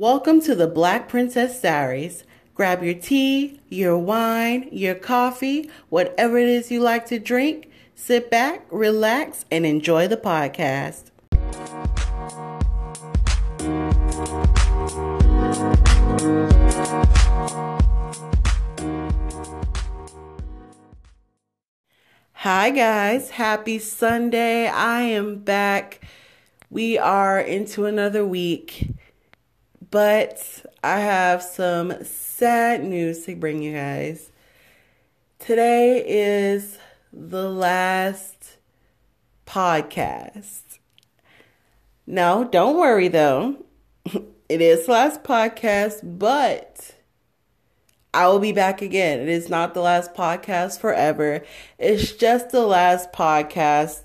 Welcome to the Black Princess Diaries. Grab your tea, your wine, your coffee, whatever it is you like to drink. Sit back, relax, and enjoy the podcast. Hi, guys. Happy Sunday. I am back. We are into another week, but I have some sad news to bring you guys. Today is the last podcast. No, don't worry though. It is the last podcast, but I will be back again. It is not the last podcast forever. It's just the last podcast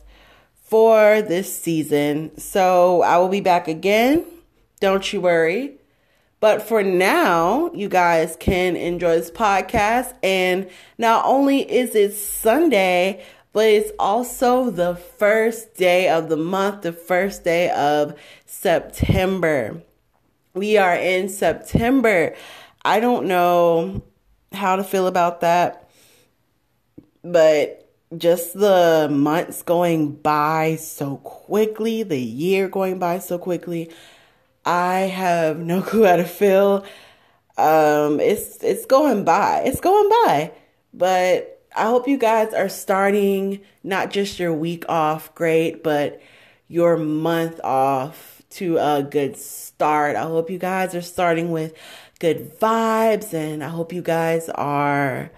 for this season. So I will be back again. Don't you worry. But for now, you guys can enjoy this podcast. And not only is it Sunday, but it's also the first day of the month, the first day of September. We are in September. I don't know how to feel about that, but just the months going by so quickly, the year going by so quickly, I have no clue how to feel. Um, it's it's going by. It's going by. But I hope you guys are starting not just your week off great, but your month off to a good start. I hope you guys are starting with good vibes and I hope you guys are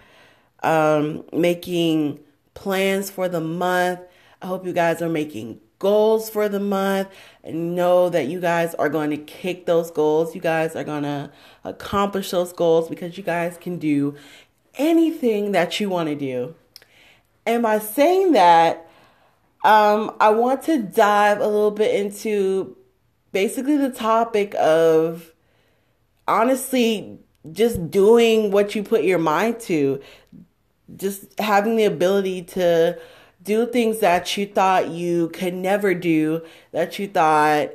um, making plans for the month. I hope you guys are making goals for the month and know that you guys are going to kick those goals. You guys are going to accomplish those goals because you guys can do anything that you want to do. And by saying that, um, I want to dive a little bit into basically the topic of honestly just doing what you put your mind to, just having the ability to do things that you thought you could never do, that you thought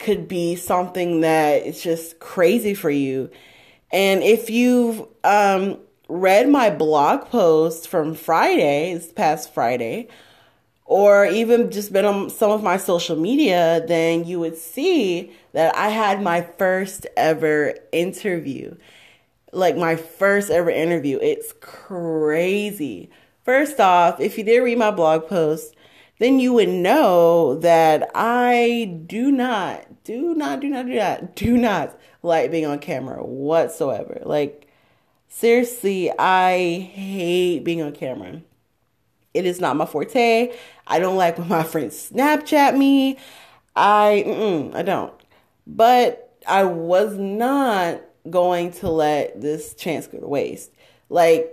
could be something that is just crazy for you. And if you've um, read my blog post from Friday, this past Friday, or even just been on some of my social media, then you would see that I had my first ever interview. Like my first ever interview. It's crazy. First off, if you did read my blog post, then you would know that I do not, do not, do not, do not, do not like being on camera whatsoever. Like, seriously, I hate being on camera. It is not my forte. I don't like when my friends Snapchat me. I I don't. But I was not going to let this chance go to waste. Like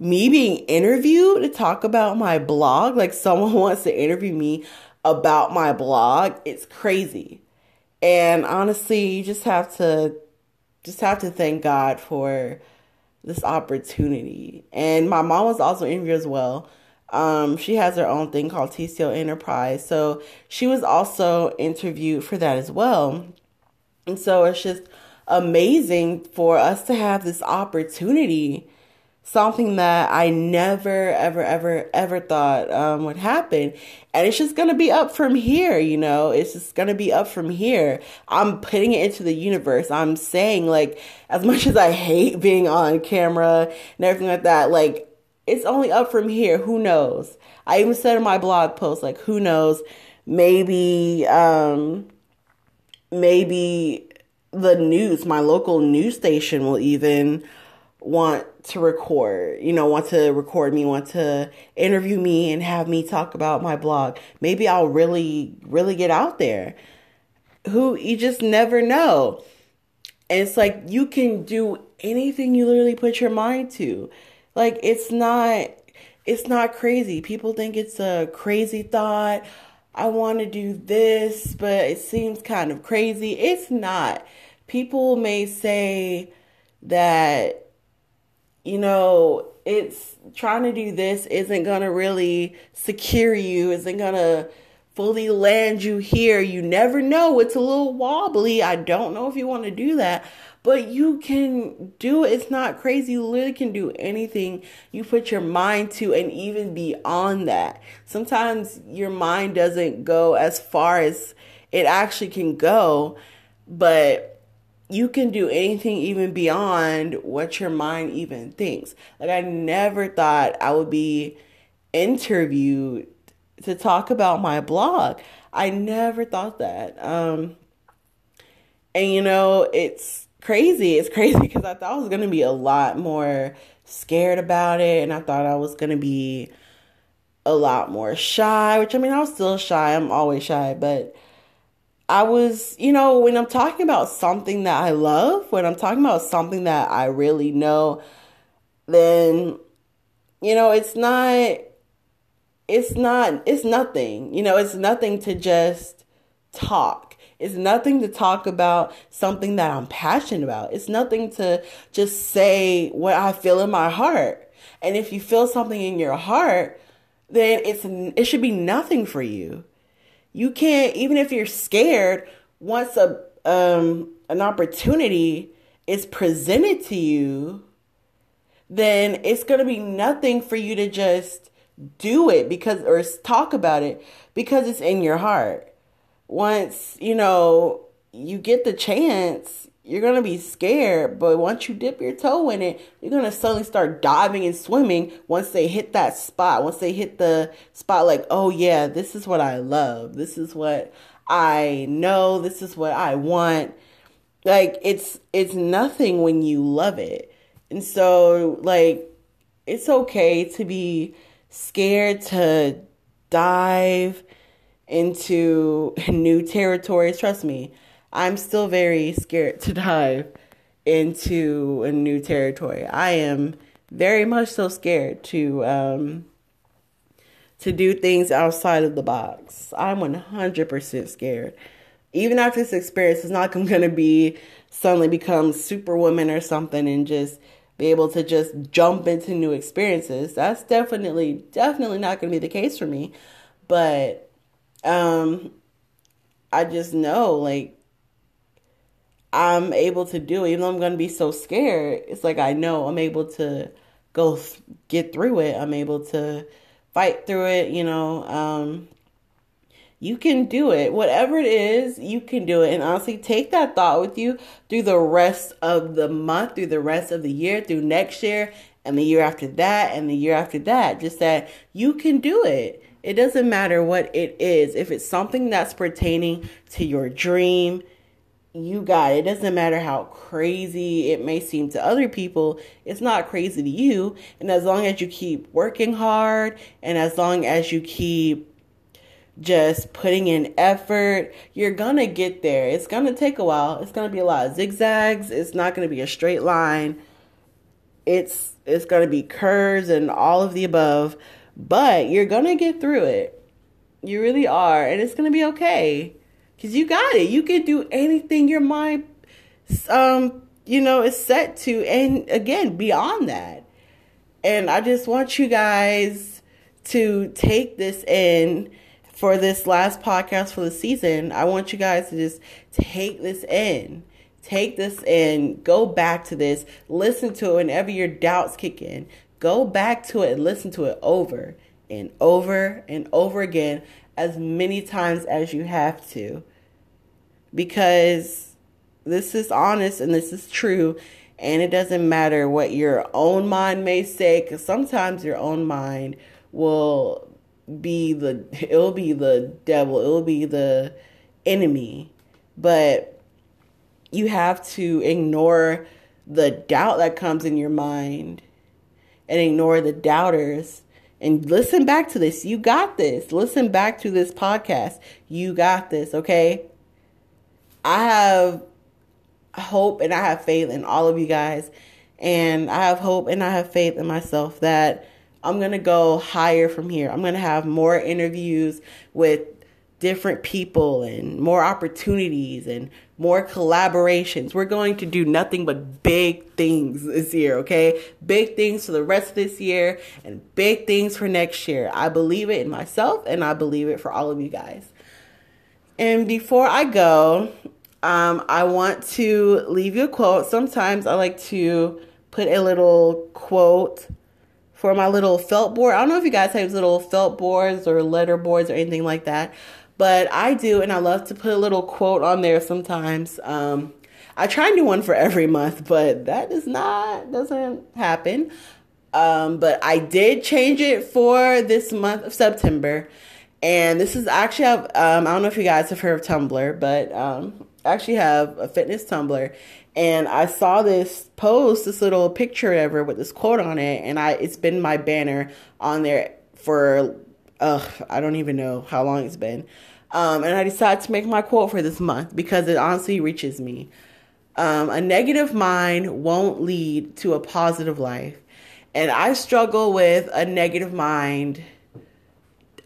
me being interviewed to talk about my blog, like someone wants to interview me about my blog, it's crazy. And honestly, you just have to just have to thank God for this opportunity. And my mom was also interviewed as well. Um, she has her own thing called TCO Enterprise. So she was also interviewed for that as well. And so it's just amazing for us to have this opportunity, something that I never, ever, ever, ever thought um, would happen. And it's just to be up from here, you know, it's just to be up from here. I'm putting it into the universe. I'm saying, like, as much as I hate being on camera and everything like that, like, it's only up from here. Who knows? I even said in my blog post, like, who knows? Maybe, um, maybe the news, my local news station will even want to record, you know, want to record me, want to interview me and have me talk about my blog. Maybe I'll really, really get out there. Who you just never know. And it's like you can do anything you literally put your mind to. Like it's not it's not crazy. People think it's a crazy thought. I want to do this, but it seems kind of crazy. It's not. People may say that you know, it's trying to do this isn't going to really secure you, isn't going to fully land you here. You never know. It's a little wobbly. I don't know if you want to do that, but you can do it. It's not crazy. You literally can do anything you put your mind to, and even beyond that. Sometimes your mind doesn't go as far as it actually can go, but you can do anything even beyond what your mind even thinks. Like, I never thought I would be interviewed to talk about my blog. I never thought that. Um, and you know, it's crazy. It's crazy because I thought I was going to be a lot more scared about it. And I thought I was going to be a lot more shy, which I mean, I was still shy. I'm always shy, but I was, you know, when I'm talking about something that I love, when I'm talking about something that I really know, then, you know, it's not, it's not, it's nothing, you know, it's nothing to just talk it's nothing to talk about something that I'm passionate about. It's nothing to just say what I feel in my heart. And if you feel something in your heart, then it's it should be nothing for you. You can't even if you're scared, once a um an opportunity is presented to you, then it's going to be nothing for you to just do it because or talk about it because it's in your heart. Once, you know, you get the chance, you're to be scared. But once you dip your toe in it, you're to suddenly start diving and swimming once they hit that spot. Once they hit the spot, like, oh, yeah, this is what I love. This is what I know. This is what I want. Like, it's, it's nothing when you love it. And so, like, it's okay to be scared to dive into new territories. Trust me, I'm still very scared to dive into a new territory. I am very much so scared to um, to do things outside of the box. I'm 100% scared. Even after this experience, it's not I'm going to be suddenly become superwoman or something and just be able to just jump into new experiences. That's definitely, definitely not going to be the case for me. But um, I just know like I'm able to do it, even though I'm going to be so scared. It's like I know I'm able to go th- get through it. I'm able to fight through it. You know, um, you can do it. Whatever it is, you can do it. And honestly, take that thought with you through the rest of the month, through the rest of the year, through next year, and the year after that, and the year after that. Just that you can do it. It doesn't matter what it is. If it's something that's pertaining to your dream, you got it. Doesn't matter how crazy it may seem to other people, it's not crazy to you. And as long as you keep working hard and as long as you keep just putting in effort, you're gonna get there. It's gonna take a while. It's gonna be a lot of zigzags. It's not gonna be a straight line. It's it's gonna be curves and all of the above. But you're to get through it. You really are. And it's to be okay. Because you got it. You can do anything your mind, um, you know, is set to. And again, beyond that. And I just want you guys to take this in for this last podcast for the season. I want you guys to just take this in. Take this in. Go back to this. Listen to it whenever your doubts kick in. Go back to it and listen to it over and over and over again as many times as you have to. Because this is honest and this is true. And it doesn't matter what your own mind may say, because sometimes your own mind will be the it'll be the devil, it'll be the enemy. But you have to ignore the doubt that comes in your mind and ignore the doubters and listen back to this. You got this. Listen back to this podcast. You got this, okay? I have hope and I have faith in all of you guys. And I have hope and I have faith in myself that I'm going to go higher from here. I'm going to have more interviews with different people and more opportunities and more collaborations. We're going to do nothing but big things this year, okay? Big things for the rest of this year and big things for next year. I believe it in myself and I believe it for all of you guys. And before I go, um, I want to leave you a quote. Sometimes I like to put a little quote for my little felt board. I don't know if you guys have little felt boards or letter boards or anything like that, but I do, and I love to put a little quote on there sometimes. Um, I try and do one for every month, but that does not doesn't happen. Um, but I did change it for this month of September, and this is actually um, I don't know if you guys have heard of Tumblr, but um, I actually have a fitness Tumblr, and I saw this post, this little picture ever with this quote on it, and I it's been my banner on there for uh I don't even know how long it's been. Um, and I decided to make my quote for this month because it honestly reaches me. Um, a negative mind won't lead to a positive life. And I struggle with a negative mind.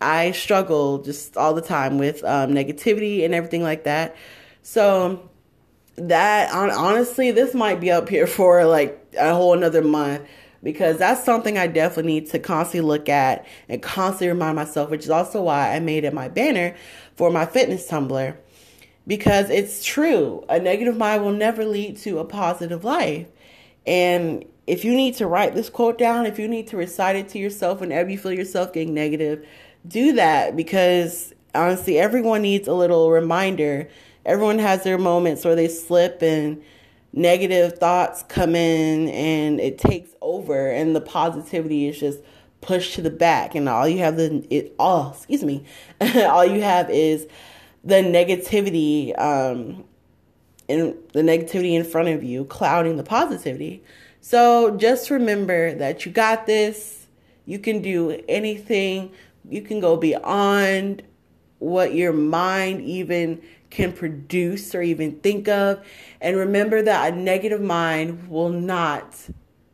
I struggle just all the time with um, negativity and everything like that. So that honestly, this might be up here for like a whole another month because that's something I definitely need to constantly look at and constantly remind myself, which is also why I made it my banner for my fitness Tumblr. Because it's true, a negative mind will never lead to a positive life. And if you need to write this quote down, if you need to recite it to yourself whenever you feel yourself getting negative, do that because honestly, everyone needs a little reminder. Everyone has their moments where they slip and negative thoughts come in and it takes over and the positivity is just pushed to the back. And all you have the it all excuse me all you have is the negativity um in the negativity in front of you clouding the positivity. So just remember that you got this. You can do anything you can go beyond what your mind even can produce or even think of. And remember that a negative mind will not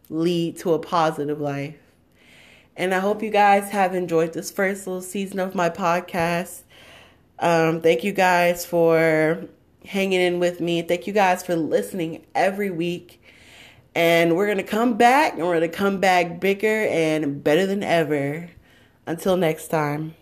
lead to a positive life. And I hope you guys have enjoyed this first little season of my podcast. Um, thank you guys for hanging in with me. Thank you guys for listening every week. And we're going to come back and we're going to come back bigger and better than ever. Until next time.